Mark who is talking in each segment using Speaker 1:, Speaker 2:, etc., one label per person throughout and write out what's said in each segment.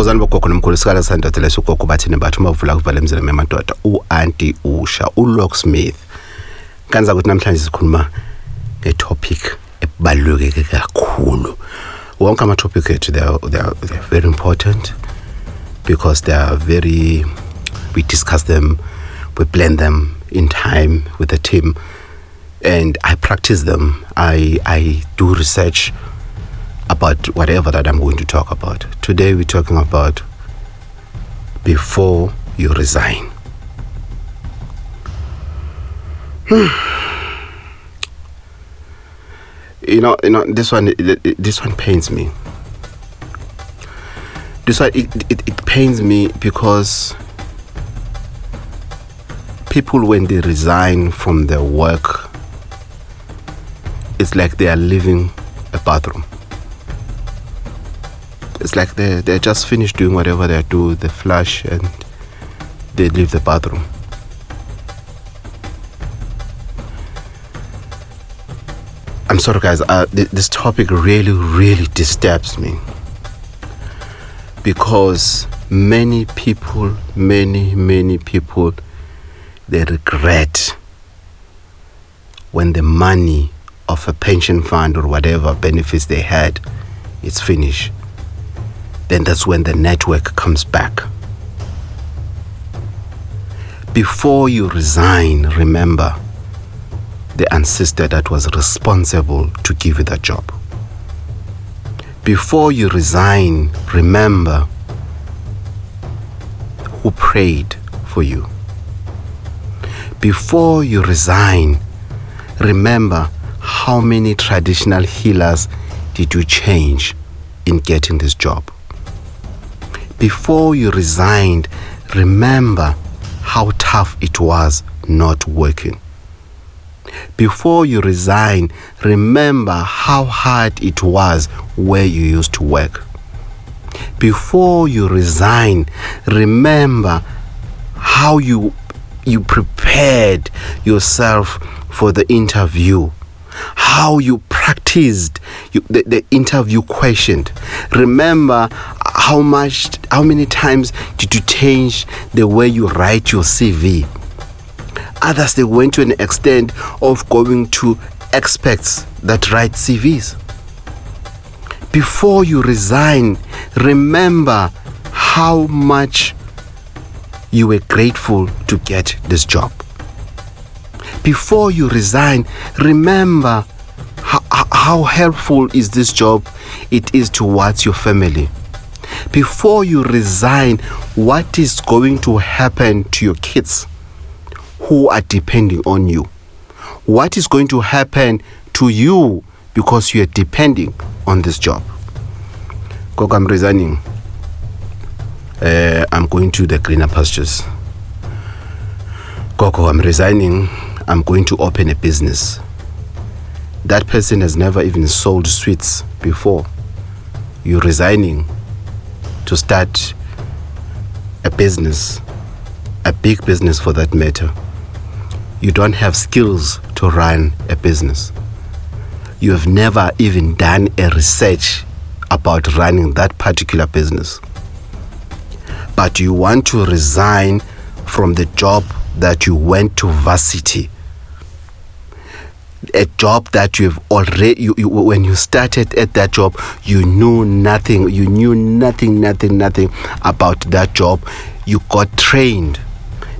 Speaker 1: thokozani bogogo nomkhulu isikala sandoda leso ugogo bathini bathi uma kuvala emzini emadoda u-anti usha u-locksmith. Kanza ukuthi namhlanje sikhuluma ngetopic ebalulekeke kakhulu. Wonke ama-topic ethu they they, are, they are very important because they are very we discuss them we blend them in time with the team and i practice them. I i do research about whatever that i'm going to talk about. Today we're talking about before you resign. You know you know this one this one pains me. This one it, it, it pains me because people when they resign from their work it's like they are leaving a bathroom it's like they they're just finished doing whatever they do they flush and they leave the bathroom I'm sorry, guys. Uh, th- this topic really, really disturbs me because many people, many, many people, they regret when the money of a pension fund or whatever benefits they had is finished. Then that's when the network comes back. Before you resign, remember the ancestor that was responsible to give you that job. Before you resign, remember who prayed for you. Before you resign, remember how many traditional healers did you change in getting this job. Before you resigned, remember how tough it was not working before you resign, remember how hard it was where you used to work. Before you resign, remember how you you prepared yourself for the interview. How you practiced you, the, the interview question. Remember how much how many times did you change the way you write your CV? Others, they went to an extent of going to experts that write CVs. Before you resign, remember how much you were grateful to get this job. Before you resign, remember how, helpful is this job it is towards your family. Before you resign, what is going to happen to your kids? who are depending on you. What is going to happen to you because you are depending on this job? Gogo, I'm resigning. Uh, I'm going to the greener pastures. Gogo, I'm resigning. I'm going to open a business. That person has never even sold sweets before. You're resigning to start a business, a big business for that matter you don't have skills to run a business. You have never even done a research about running that particular business. But you want to resign from the job that you went to varsity. A job that you've already, you, you, when you started at that job, you knew nothing, you knew nothing, nothing, nothing about that job. You got trained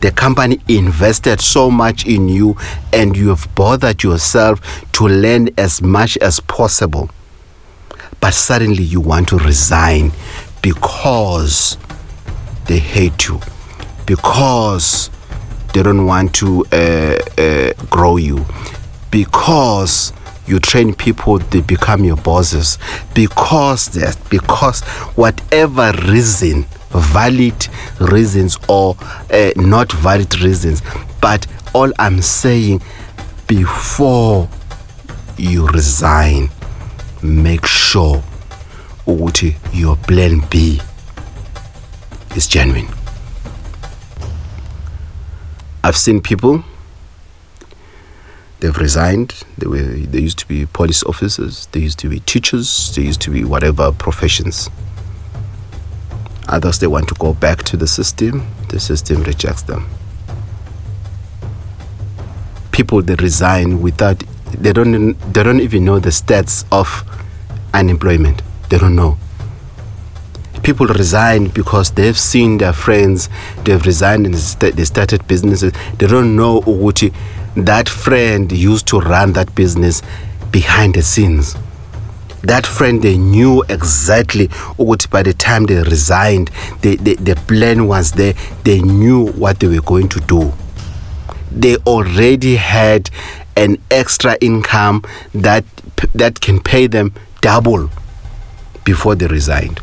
Speaker 1: the company invested so much in you and you have bothered yourself to learn as much as possible. But suddenly you want to resign because they hate you, because they don't want to uh, uh, grow you, because you train people they become your bosses. Because that because whatever reason valid reasons or uh, not valid reasons but all i'm saying before you resign make sure ukuthi your plan b is genuine. I've seen people they've resigned they were they used to be police officers they used to be teachers they used to be whatever professions Others, they want to go back to the system. The system rejects them. People, they resign without, they don't, they don't even know the stats of unemployment. They don't know. People resign because they've seen their friends, they've resigned and they started businesses. They don't know ukuthi that friend used to run that business behind the scenes. That friend they knew exactly what by the time they resigned the, the, the plan was there. They knew what they were going to do. They already had an extra income that that can pay them double before they resigned.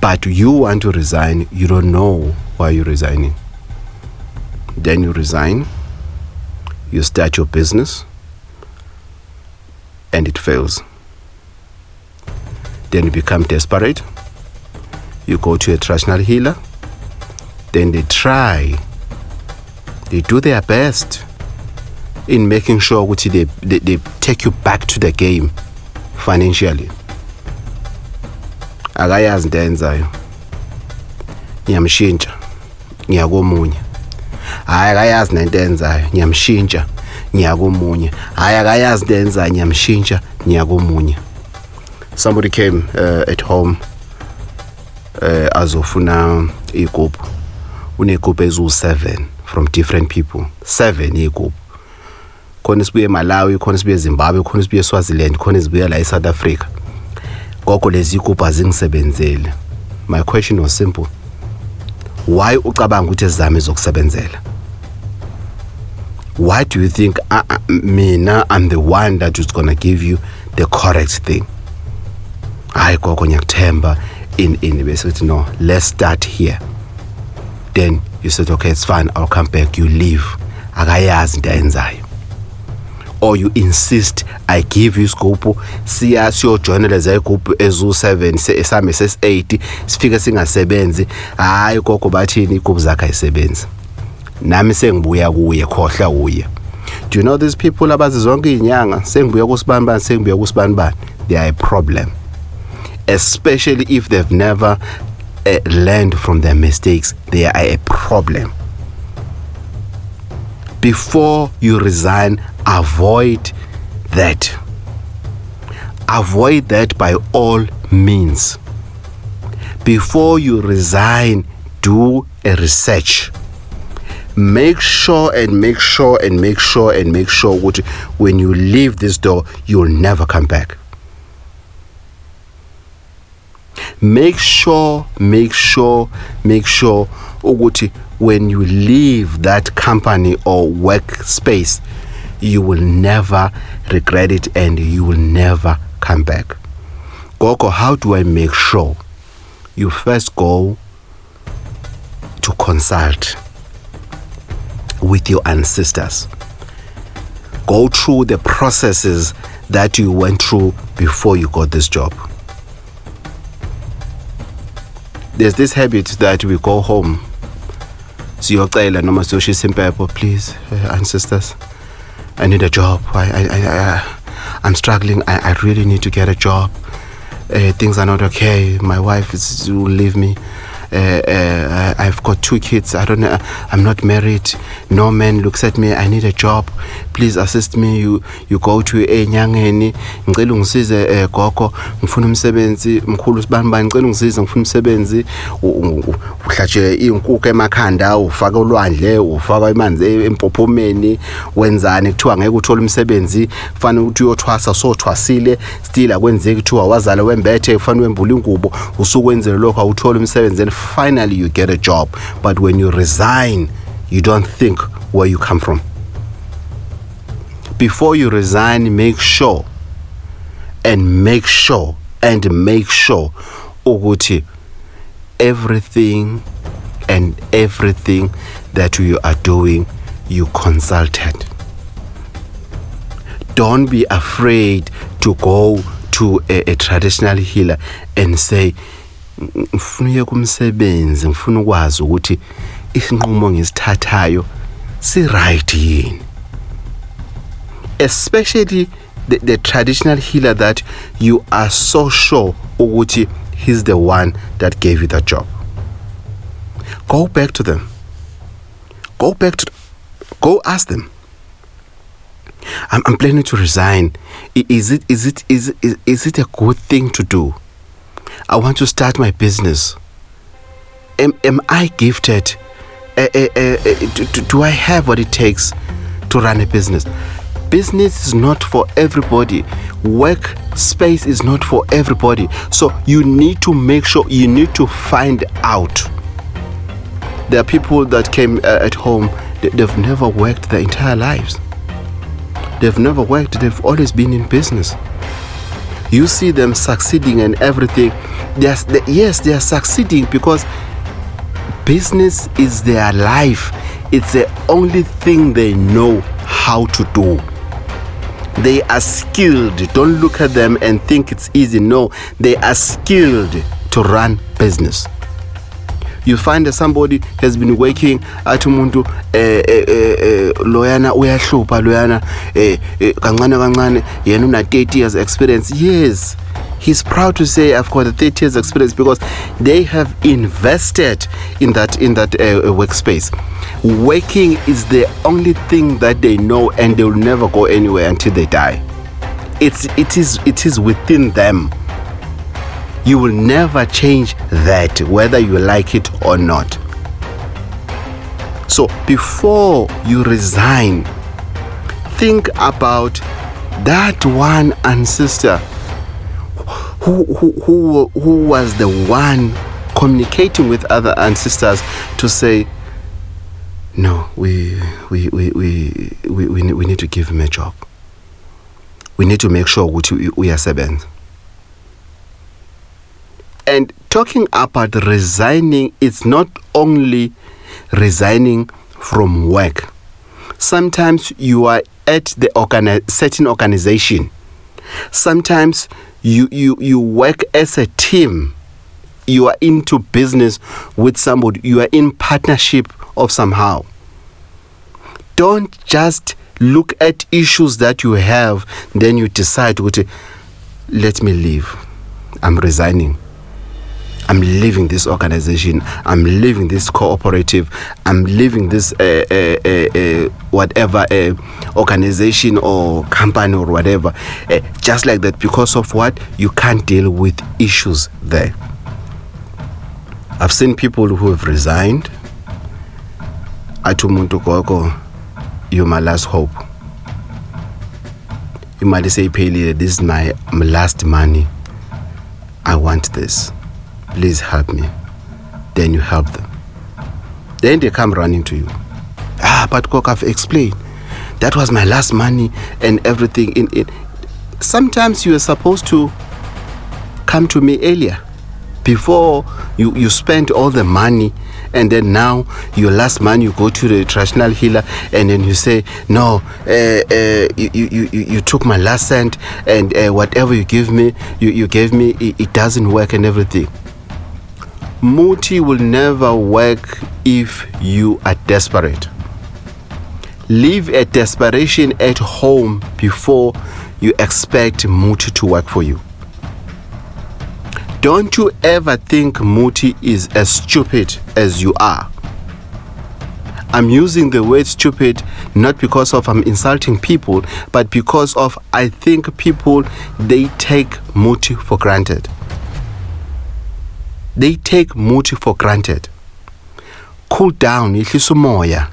Speaker 1: But you want to resign you don't know why you're resigning then you resign you start your business and it fails. Then you become desperate. You go to a traditional healer. Then they try. They do their best in making sure which they, they, they take you back to the game financially. akayazi into ayenzayo ngiyamshintsha ngiyakomunye hayi akayazi nento ayenzayo ngiyamshintsha ngiyakomunye. Hayi akayazi into ayenzayo ngiyamshintsha ngiyakomunye. Somebody came uh, at home uh, azofuna igubhu unegubhu eziwu-7 from different people. 7 igubhu khona sibuye malawi khona sibuye zimbabwe khona sibuye swaziland khona sibuye la e-south africa. Gogo lezi igubhu azingisebenzeli. My question was simple. Why ucabanga ukuthi ezami zokusebenzela? Why do you think uh, mina i'm the one that is gonna give you the correct thing? Hayi gogo ngiyakuthemba. In in bese no let's start here. Then you said okay it's fine i'll come back you leave. Akayazi into ayenzayo or you insist i give you scope siya siyojoinela za igroup ezu7 esame ses8 sifike singasebenzi. Hayi gogo bathini igroup zakhe ayisebenzi. Nami sengibuya kuye khohla uye do you know these people abazi zonke izinyanga sengibuya kusibanibani sengibuya kusibanibani they are a problem. Especially if they've never uh, learned from their mistakes they are a problem. Before you resign avoid that. Avoid that by all means. Before you resign do a research. Make sure and make sure and make sure and make sure what when you leave this door you'll never come back. Make sure make sure make sure ukuthi when you leave that company or workspace you will never regret it and you will never come back. Gogo how do i make sure you first go to consult with your ancestors? Go through the processes that you went through before you got this job. There's this habit that we go home siyocela noma siyoshisa impepho please uh, ancestors. I need a job. I i i, I i'm struggling. I, I really need to get a job. Uh, things are not okay. My wife is will leave me uh, uh, I've got two kids. I don't know. I'm not married. No man looks at me. I need a job. Please assist me. You you go to enyangeni. Ngicela ungisize eh, gogo. Ngifuna umsebenzi. Mkhulu sibani bani ngicela ungisize ngifuna umsebenzi. Uhlatshe inkukhu emakhanda, ufaka olwandle, ufaka amanzi empophomeni, wenzani kuthiwa ngeke uthole umsebenzi. Kufanele ukuthi uyothwasa sothwasile. Still akwenzeki kuthiwa wazala wembethe, kufanele wembula ingubo. Usukwenzela lokho awuthole umsebenzi and finally you get a job. But when you resign, you don't think where you come from. Before you resign, make sure and make sure and make sure ukuthi everything and everything that you are doing you consulted don't be afraid to go to a, a traditional healer and say ngifuna uye kumsebenzi ngifuna ukwazi ukuthi isinqumo ngisithathayo si right yini especially the, the traditional healer that you are so sure ukuthi he's the one that gave you that job. Go back to them. Go back to, go ask them. I'm, I'm planning to resign. Is it, is, it, is, it, is it a good thing to do? I want to start my business. Am, am I gifted? Uh, uh, uh, do, do- I have what it takes to run a business? Business is not for everybody. Work space is not for everybody. So you need to make sure you need to find out. There are people that came uh, at home, they- they've never worked their entire lives. They've never worked, they've always been in business. You see them succeeding and everything. They, yes, they are succeeding because business is their life. It's the only thing they know how to do. They are skilled. Don't look at them and think it's easy. No, they are skilled to run business. You find that somebody has been working athi umuntu eh eh, eh, eh, loyana uyahlupha loyana eh eh, kancane kancane yena una 30 years experience. Yes he's proud to say i've got a 30 years experience because they have invested in that in that uh, workspace. Working is the only thing that they know and they will never go anywhere until they die. It's it is it is within them you will never change that whether you like it or not. So before you resign think about that one ancestor who, who, who, who was the one communicating with other ancestors to say no we, we, we, we, we, we, need, to give him a job. We need to make sure we are uyasebenza and talking about resigning it's not only resigning from work. Sometimes you are at the organi- certain organization. Sometimes you, you you work as a team. You are into business with somebody. You are in partnership of somehow. Don't just look at issues that you have then you decide let me leave. I'm resigning I'm leaving this organization. I'm leaving this cooperative. I'm leaving this uh, uh, uh, uh, whatever uh, organization or company or whatever. Uh, just like that, because of what you can't deal with issues there. I've seen people who have resigned. Atumuntu Gogo, you're my last hope. You might say, Pele, this is my last money. I want this please help me. Then you help them. Then they come running to you. Ah, but Cook, I've explained. That was my last money and everything in it. Sometimes you are supposed to come to me earlier before you, you spend all the money and then now your last money you go to the traditional healer and then you say no uh, uh, you, you, you, you took my last cent and uh, whatever you give me you, you gave me it, it doesn't work and everything Muti will never work if you are desperate. Leave a desperation at home before you expect Muti to work for you. Don't you ever think Muti is as stupid as you are. I'm using the word stupid not because of I'm insulting people, but because of I think people they take Muti for granted they take muti for granted. Cool down umoya.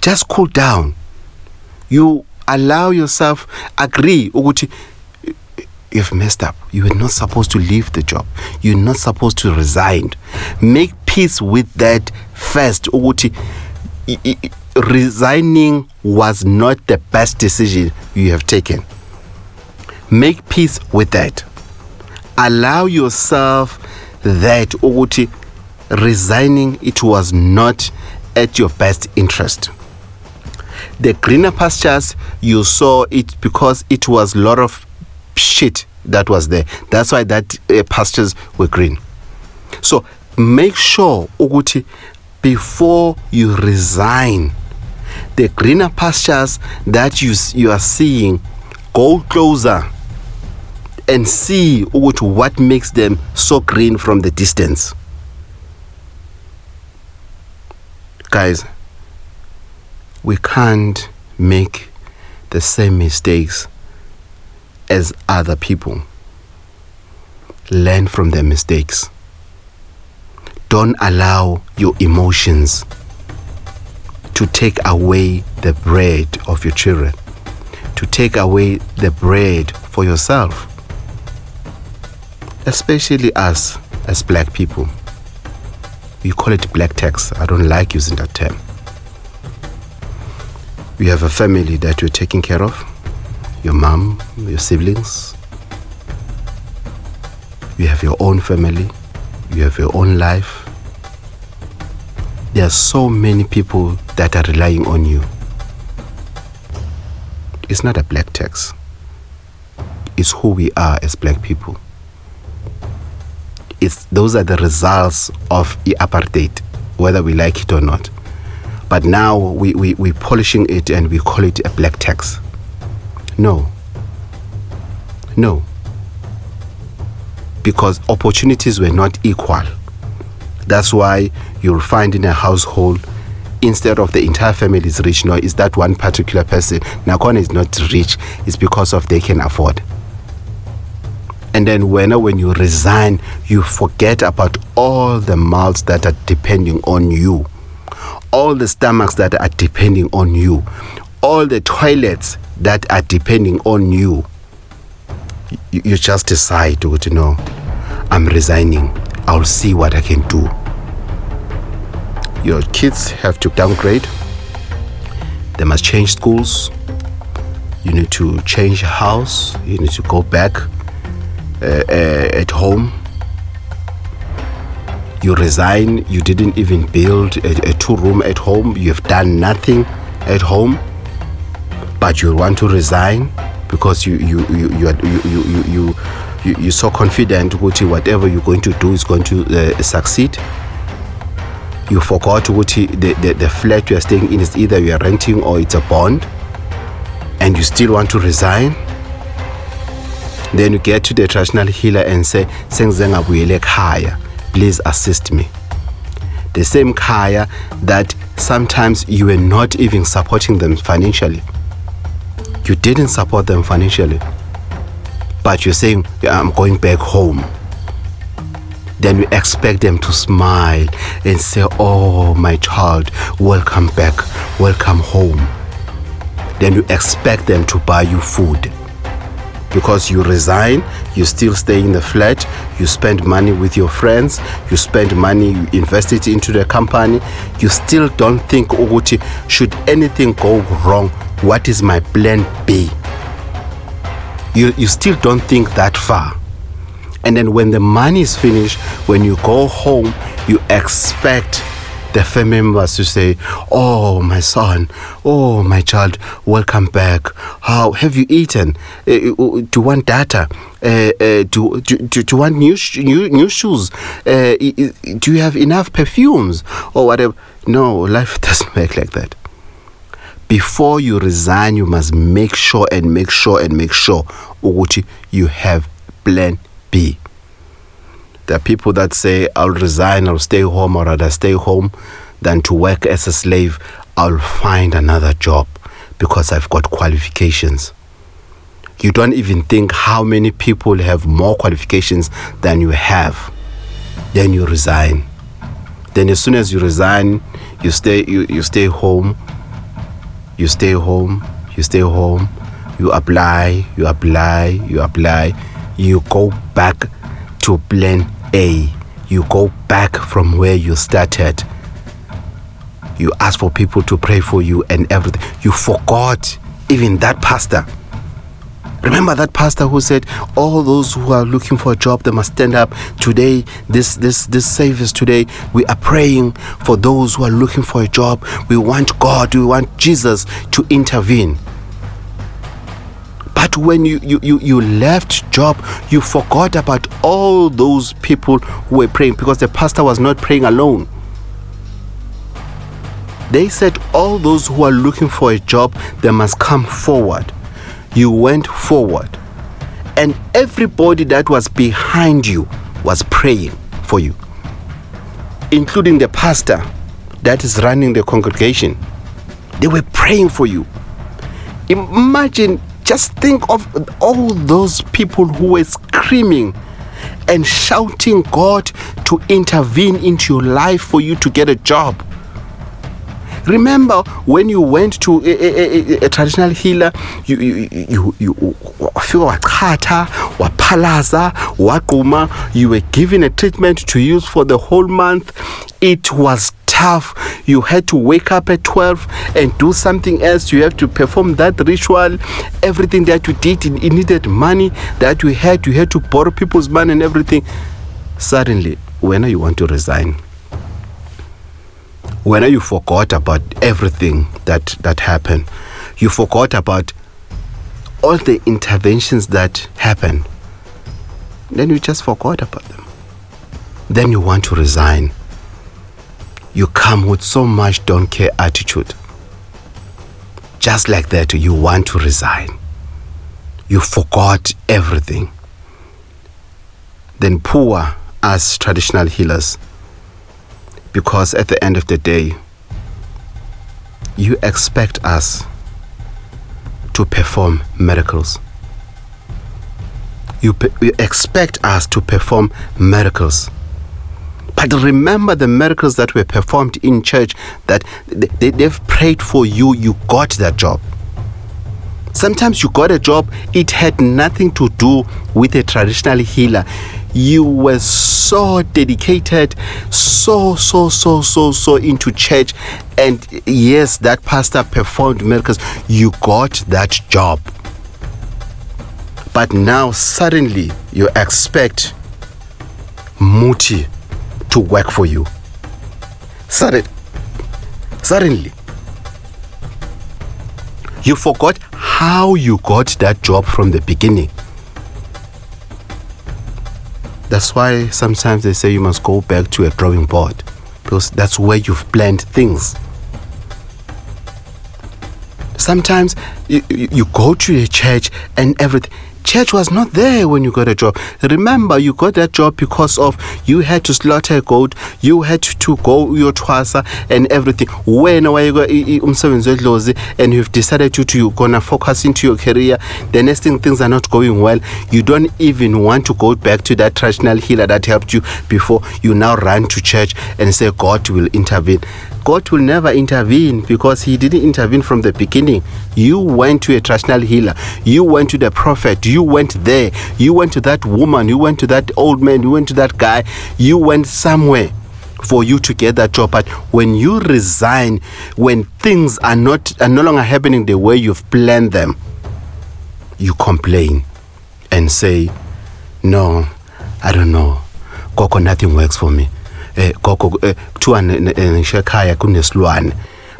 Speaker 1: Just cool down. You allow yourself agree ukuthi you've messed up. You were not supposed to leave the job. You're not supposed to resign. Make peace with that first ukuthi resigning was not the best decision you have taken. Make peace with that allow yourself that ukuthi resigning it was not at your best interest. The greener pastures you saw it because it was a lot of shit that was there. That's why that uh, pastures were green. So make sure ukuthi before you resign the greener pastures that you you are seeing go closer and see what makes them so green from the distance. Guys we can't make the same mistakes as other people. Learn from their mistakes. Don't allow your emotions to take away the bread of your children to take away the bread for yourself especially us as black people. We call it black tax. I don't like using that term. We have a family that you're taking care of your mom, your siblings. You have your own family, you have your own life. There are so many people that are relying on you. It's not a black tax, it's who we are as black people it's those are the results of the apartheid, whether we like it or not. But now we, we, we're polishing it and we call it a black tax. No. No. Because opportunities were not equal. That's why you'll find in a household, instead of the entire family is rich, no, is that one particular person. Nakona is not rich, it's because of they can afford and then when when you resign you forget about all the mouths that are depending on you. All the stomachs that are depending on you. All the toilets that are depending on you. You, you just decide to you know i'm resigning. I'll see what i can do. Your kids have to downgrade. They must change schools. You need to change house. You need to go back at home. You resign, you didn't even build a, a two room at home, you have done nothing at home, but you want to resign because you, you, you, you, are, you, you, you, you, you, you're so confident Uti, whatever you're going to do is going to uh, succeed. You forgot Uti, the, the, the flat you are staying in is either you are renting or it's a bond, and you still want to resign then you get to the traditional healer and say sengize ngabuyele ekhaya. Please assist me. The same kaya that sometimes you were not even supporting them financially. You didn't support them financially but you're saying i'm going back home. Then you expect them to smile and say oh my child welcome back. Welcome home. Then you expect them to buy you food because you resign, you still stay in the flat, you spend money with your friends, you spend money, you invest it into the company, you still don't think, Uguti, should anything go wrong, what is my plan B? You, you still don't think that far. And then when the money is finished, when you go home, you expect the family members to say, Oh, my son, oh, my child, welcome back. How have you eaten? Uh, do you want data? Uh, uh, do, do, do, do you want new, sh- new, new shoes? Uh, do you have enough perfumes or whatever? No, life doesn't work like that. Before you resign, you must make sure and make sure and make sure you have plan B. There are people that say, I'll resign, I'll stay home, or rather stay home than to work as a slave. I'll find another job because I've got qualifications. You don't even think how many people have more qualifications than you have. Then you resign. Then as soon as you resign, you stay you, you stay home. You stay home, you stay home, you apply, you apply, you apply, you go back to plan A. You go back from where you started. You ask for people to pray for you and everything. You forgot even that pastor. Remember that pastor who said, "All those who are looking for a job, they must stand up today. This this this service today, we are praying for those who are looking for a job. We want God, we want Jesus to intervene." But when you, you, you, you left job, you forgot about all those people who were praying because the pastor was not praying alone. They said all those who are looking for a job, they must come forward. You went forward. and everybody that was behind you was praying for you, including the pastor that is running the congregation. They were praying for you. Imagine, just think of all those people who were screaming and shouting God to intervene into your life for you to get a job. Remember when you went to a, a, a, a traditional healer, you you you you wafika wachatha, waphalaza, waquma, you were given a treatment to use for the whole month. It was tough. You had to wake up at 12 and do something else. You have to perform that ritual. Everything that you did, it needed money that you had. You had to borrow people's money and everything. Suddenly, when you want to resign, when you forgot about everything that that happened you forgot about all the interventions that happened then you just forgot about them. Then you want to resign. You come with so much don't care attitude. Just like that you want to resign. You forgot everything. Then poor as traditional healers because at the end of the day, you expect us to perform miracles. You, pe- you expect us to perform miracles. But remember the miracles that were performed in church that they, they've prayed for you, you got that job. Sometimes you got a job, it had nothing to do with a traditional healer. You were so dedicated, so, so, so, so, so into church. And yes, that pastor performed miracles. You got that job. But now, suddenly, you expect Muti to work for you. Sudden, suddenly, you forgot how you got that job from the beginning. That's why sometimes they say you must go back to a drawing board because that's where you've planned things. Sometimes you, you, go to a church and everything church was not there when you got a job. Remember, you got that job because of you had to slaughter a goat, you had to go your twasa and everything. When and you've decided to, to you're gonna focus into your career, the next thing things are not going well. You don't even want to go back to that traditional healer that helped you before. You now run to church and say God will intervene. God will never intervene because He didn't intervene from the beginning. You went to a traditional healer, you went to the prophet, you went there, you went to that woman, you went to that old man, you went to that guy, you went somewhere for you to get that job. But when you resign, when things are not are no longer happening the way you've planned them, you complain and say, No, I don't know. Gogo, nothing works for me. eh, kuthiwa ngisho kunesilwane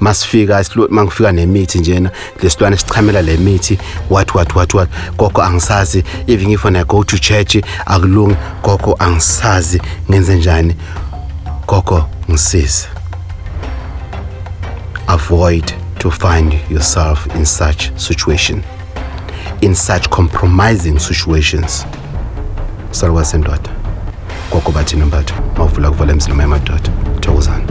Speaker 1: masifika mangifika nemithi njena. Lesilwane sichamela le mithi. What what what what gogo angisazi. Even if when i go to church akulungi. Gogo angisazi. Ngenze njani? Gogo ngisize. Avoid to find yourself in such situation. In such compromising situations. Salukwasendoda gogo bathini mbatha? Mawuvula kuvala emzilima yamadoda thokozana